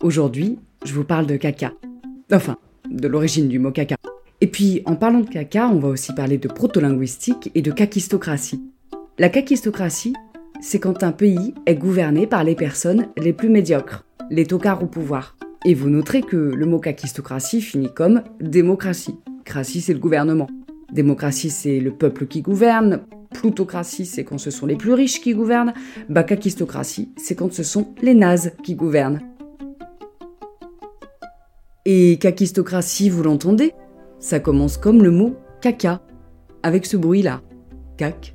Aujourd'hui, je vous parle de caca. Enfin, de l'origine du mot caca. Et puis, en parlant de caca, on va aussi parler de protolinguistique et de kakistocratie. La kakistocratie, c'est quand un pays est gouverné par les personnes les plus médiocres, les tocards au pouvoir. Et vous noterez que le mot kakistocratie finit comme démocratie. Cratie, c'est le gouvernement. Démocratie, c'est le peuple qui gouverne. Plutocratie, c'est quand ce sont les plus riches qui gouvernent. Bah, c'est quand ce sont les nazes qui gouvernent. Et kakistocratie, vous l'entendez? Ça commence comme le mot caca, avec ce bruit-là. Cac.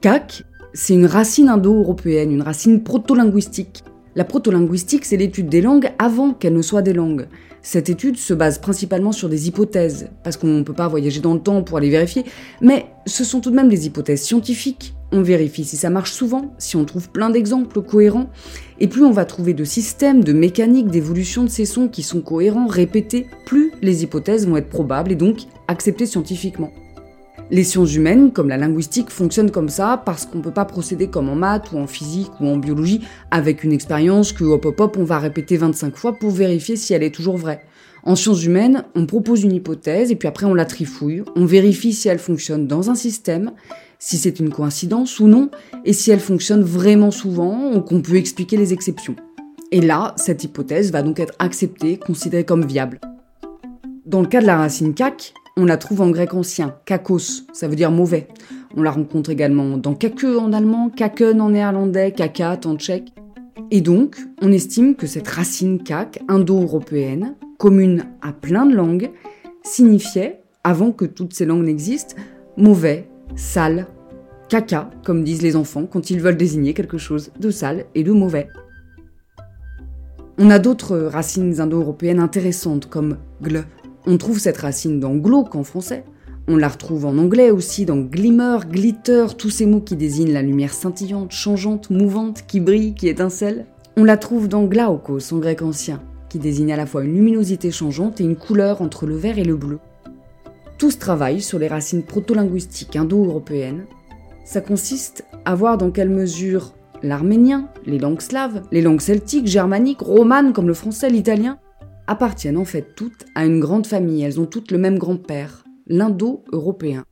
Cac, c'est une racine indo-européenne, une racine proto-linguistique. La proto-linguistique, c'est l'étude des langues avant qu'elles ne soient des langues. Cette étude se base principalement sur des hypothèses, parce qu'on ne peut pas voyager dans le temps pour aller vérifier, mais ce sont tout de même des hypothèses scientifiques. On vérifie si ça marche souvent, si on trouve plein d'exemples cohérents, et plus on va trouver de systèmes, de mécaniques, d'évolution de ces sons qui sont cohérents, répétés, plus les hypothèses vont être probables et donc acceptées scientifiquement. Les sciences humaines, comme la linguistique, fonctionnent comme ça parce qu'on ne peut pas procéder comme en maths ou en physique ou en biologie avec une expérience que hop hop hop on va répéter 25 fois pour vérifier si elle est toujours vraie. En sciences humaines, on propose une hypothèse et puis après on la trifouille, on vérifie si elle fonctionne dans un système, si c'est une coïncidence ou non, et si elle fonctionne vraiment souvent ou qu'on peut expliquer les exceptions. Et là, cette hypothèse va donc être acceptée, considérée comme viable. Dans le cas de la racine kak, on la trouve en grec ancien, kakos, ça veut dire mauvais. On la rencontre également dans kake en allemand, kaken en néerlandais, kakat en tchèque. Et donc, on estime que cette racine kak indo-européenne, commune à plein de langues, signifiait, avant que toutes ces langues n'existent, mauvais, sale, caca, comme disent les enfants quand ils veulent désigner quelque chose de sale et de mauvais. On a d'autres racines indo-européennes intéressantes comme gle, on trouve cette racine dans glauque en français. On la retrouve en anglais aussi dans glimmer, glitter, tous ces mots qui désignent la lumière scintillante, changeante, mouvante, qui brille, qui étincelle. On la trouve dans glaukos en grec ancien, qui désigne à la fois une luminosité changeante et une couleur entre le vert et le bleu. Tout ce travail sur les racines proto-linguistiques indo-européennes, ça consiste à voir dans quelle mesure l'arménien, les langues slaves, les langues celtiques, germaniques, romanes comme le français, l'italien, appartiennent en fait toutes à une grande famille, elles ont toutes le même grand-père, l'indo-européen.